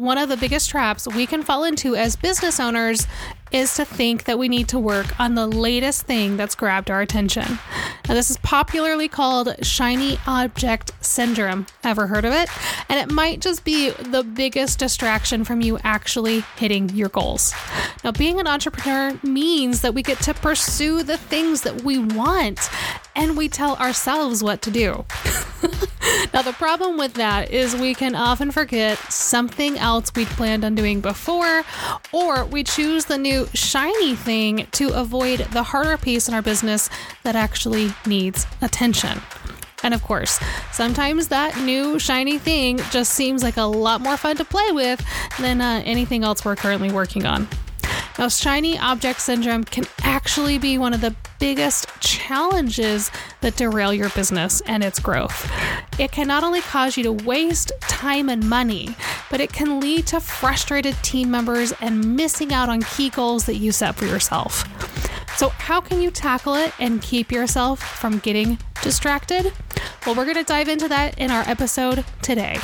one of the biggest traps we can fall into as business owners is to think that we need to work on the latest thing that's grabbed our attention. Now, this is popularly called shiny object syndrome. Ever heard of it? And it might just be the biggest distraction from you actually hitting your goals. Now, being an entrepreneur means that we get to pursue the things that we want and we tell ourselves what to do. now, the problem with that is we can often forget something else we'd planned on doing before, or we choose the new shiny thing to avoid the harder piece in our business that actually needs attention. And of course, sometimes that new shiny thing just seems like a lot more fun to play with than uh, anything else we're currently working on. Now, shiny object syndrome can actually be one of the biggest challenges that derail your business and its growth. It can not only cause you to waste time and money, but it can lead to frustrated team members and missing out on key goals that you set for yourself. So, how can you tackle it and keep yourself from getting distracted? Well, we're going to dive into that in our episode today.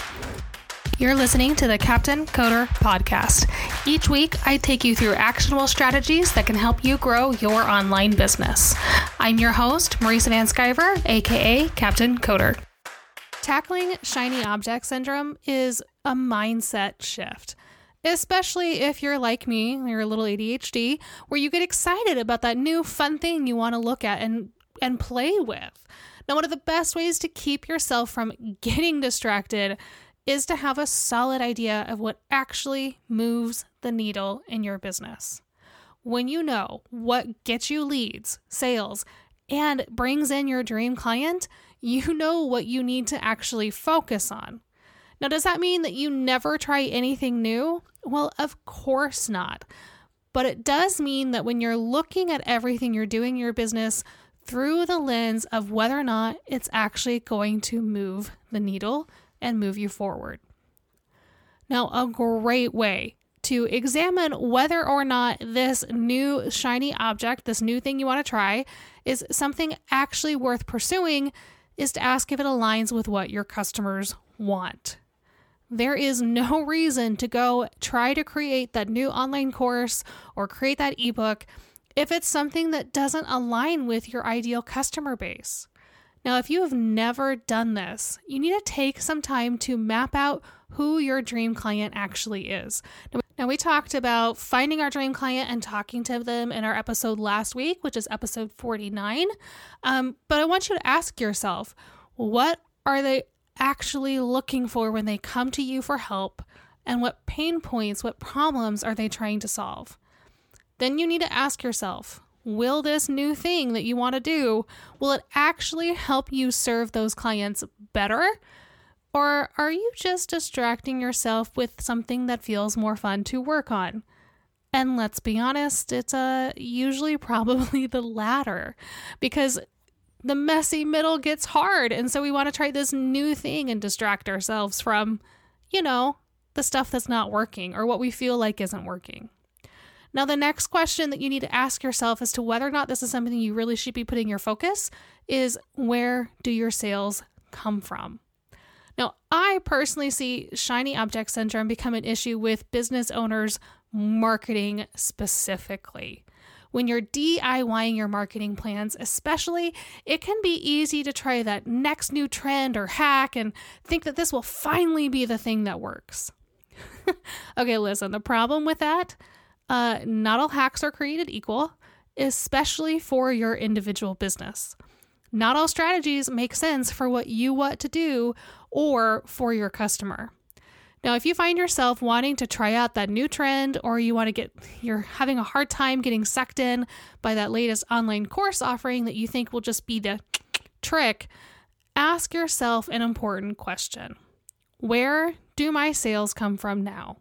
You're listening to the Captain Coder Podcast. Each week, I take you through actionable strategies that can help you grow your online business. I'm your host, Marisa VanSkiver, aka Captain Coder. Tackling shiny object syndrome is a mindset shift especially if you're like me, you're a little ADHD, where you get excited about that new fun thing you want to look at and and play with. Now, one of the best ways to keep yourself from getting distracted is to have a solid idea of what actually moves the needle in your business. When you know what gets you leads, sales, and brings in your dream client, you know what you need to actually focus on. Now, does that mean that you never try anything new? Well, of course not. But it does mean that when you're looking at everything you're doing in your business through the lens of whether or not it's actually going to move the needle, and move you forward. Now, a great way to examine whether or not this new shiny object, this new thing you want to try, is something actually worth pursuing is to ask if it aligns with what your customers want. There is no reason to go try to create that new online course or create that ebook if it's something that doesn't align with your ideal customer base. Now, if you have never done this, you need to take some time to map out who your dream client actually is. Now, we talked about finding our dream client and talking to them in our episode last week, which is episode 49. Um, but I want you to ask yourself what are they actually looking for when they come to you for help? And what pain points, what problems are they trying to solve? Then you need to ask yourself will this new thing that you want to do will it actually help you serve those clients better? Or are you just distracting yourself with something that feels more fun to work on? And let's be honest it's uh, usually probably the latter because the messy middle gets hard and so we want to try this new thing and distract ourselves from you know the stuff that's not working or what we feel like isn't working now, the next question that you need to ask yourself as to whether or not this is something you really should be putting your focus is where do your sales come from? Now, I personally see shiny object syndrome become an issue with business owners' marketing specifically. When you're DIYing your marketing plans, especially, it can be easy to try that next new trend or hack and think that this will finally be the thing that works. okay, listen, the problem with that uh, not all hacks are created equal, especially for your individual business. Not all strategies make sense for what you want to do or for your customer. Now, if you find yourself wanting to try out that new trend or you want to get, you're having a hard time getting sucked in by that latest online course offering that you think will just be the trick, ask yourself an important question Where do my sales come from now?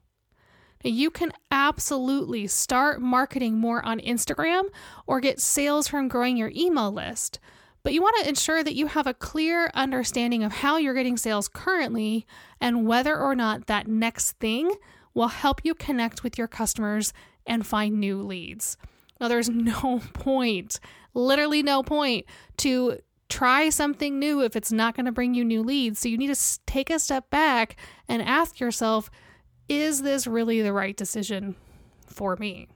You can absolutely start marketing more on Instagram or get sales from growing your email list. But you want to ensure that you have a clear understanding of how you're getting sales currently and whether or not that next thing will help you connect with your customers and find new leads. Now, there's no point, literally no point, to try something new if it's not going to bring you new leads. So you need to take a step back and ask yourself is this really the right decision for me?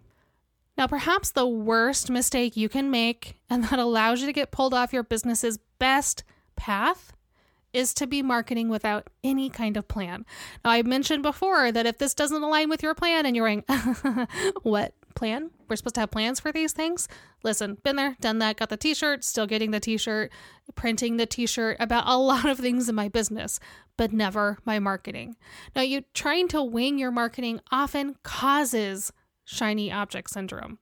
Now, perhaps the worst mistake you can make and that allows you to get pulled off your business's best path is to be marketing without any kind of plan. Now, I mentioned before that if this doesn't align with your plan and you're going, what plan? We're supposed to have plans for these things. Listen, been there, done that, got the t shirt, still getting the t shirt, printing the t shirt about a lot of things in my business, but never my marketing. Now, you trying to wing your marketing often causes shiny object syndrome.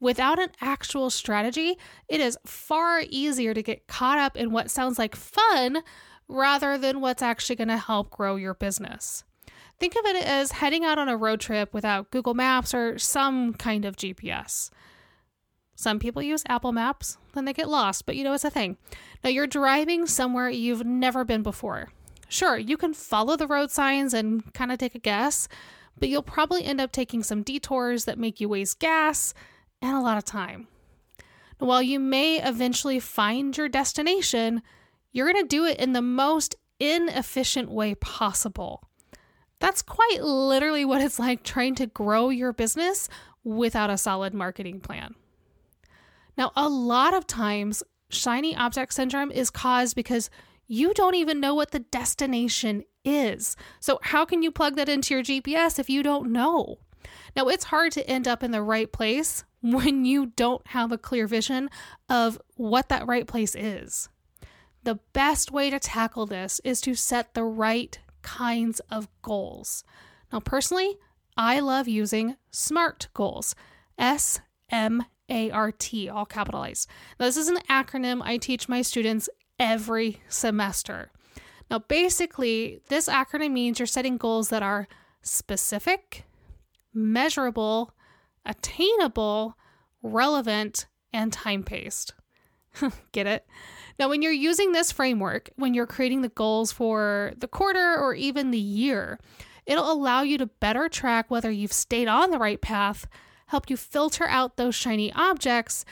Without an actual strategy, it is far easier to get caught up in what sounds like fun rather than what's actually going to help grow your business. Think of it as heading out on a road trip without Google Maps or some kind of GPS. Some people use Apple Maps, then they get lost, but you know it's a thing. Now you're driving somewhere you've never been before. Sure, you can follow the road signs and kind of take a guess, but you'll probably end up taking some detours that make you waste gas and a lot of time. Now, while you may eventually find your destination, you're going to do it in the most inefficient way possible. That's quite literally what it's like trying to grow your business without a solid marketing plan. Now, a lot of times, shiny object syndrome is caused because you don't even know what the destination is. So, how can you plug that into your GPS if you don't know? Now, it's hard to end up in the right place when you don't have a clear vision of what that right place is. The best way to tackle this is to set the right kinds of goals. Now, personally, I love using SMART goals. S M A R T, all capitalized. Now, this is an acronym I teach my students every semester. Now, basically, this acronym means you're setting goals that are specific, measurable, attainable, relevant, and time paced. Get it? Now, when you're using this framework, when you're creating the goals for the quarter or even the year, it'll allow you to better track whether you've stayed on the right path, help you filter out those shiny objects,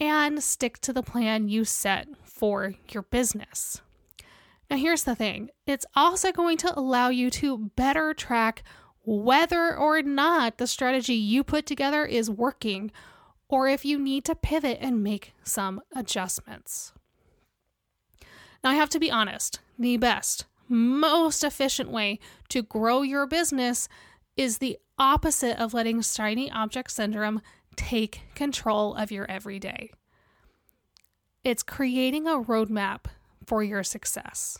and stick to the plan you set for your business. Now, here's the thing it's also going to allow you to better track whether or not the strategy you put together is working or if you need to pivot and make some adjustments. Now, I have to be honest the best, most efficient way to grow your business is the opposite of letting shiny object syndrome take control of your everyday. It's creating a roadmap for your success.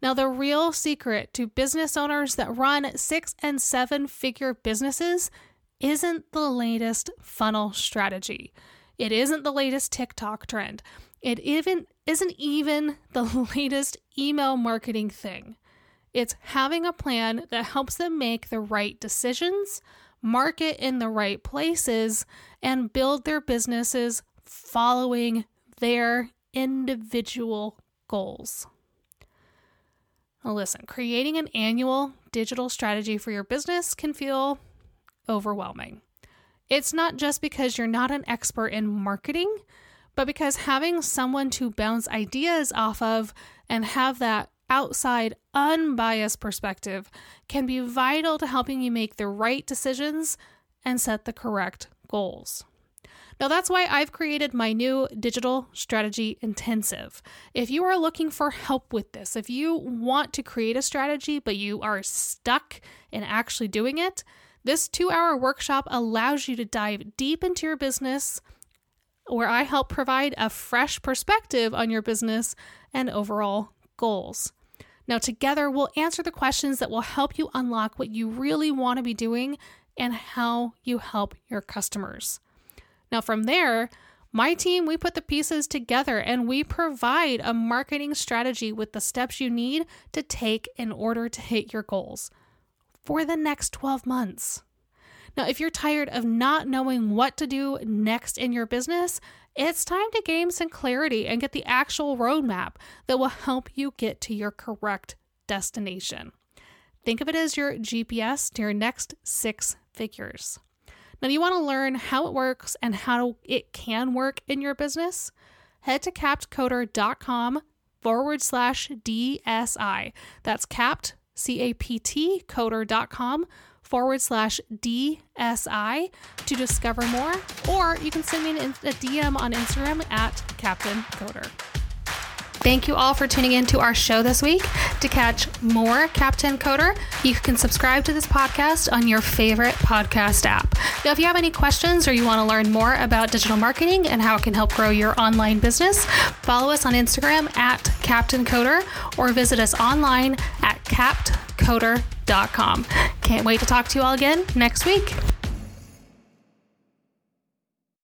Now, the real secret to business owners that run six and seven figure businesses isn't the latest funnel strategy. It isn't the latest TikTok trend. It even isn't even the latest email marketing thing. It's having a plan that helps them make the right decisions, market in the right places, and build their businesses following their individual goals. Now, listen, creating an annual digital strategy for your business can feel overwhelming. It's not just because you're not an expert in marketing, but because having someone to bounce ideas off of and have that outside, unbiased perspective can be vital to helping you make the right decisions and set the correct goals. Now, that's why I've created my new digital strategy intensive. If you are looking for help with this, if you want to create a strategy but you are stuck in actually doing it, this two hour workshop allows you to dive deep into your business where I help provide a fresh perspective on your business and overall goals. Now, together, we'll answer the questions that will help you unlock what you really want to be doing and how you help your customers. Now, from there, my team, we put the pieces together and we provide a marketing strategy with the steps you need to take in order to hit your goals for the next 12 months. Now, if you're tired of not knowing what to do next in your business, it's time to gain some clarity and get the actual roadmap that will help you get to your correct destination. Think of it as your GPS to your next six figures. Now, you want to learn how it works and how it can work in your business, head to captcoder.com forward slash DSI. That's capt, C A P T, coder.com forward slash DSI to discover more, or you can send me a DM on Instagram at Captain Coder. Thank you all for tuning in to our show this week. To catch more Captain Coder, you can subscribe to this podcast on your favorite podcast app. Now, if you have any questions or you want to learn more about digital marketing and how it can help grow your online business, follow us on Instagram at Captain Coder or visit us online at captcoder.com. Can't wait to talk to you all again next week.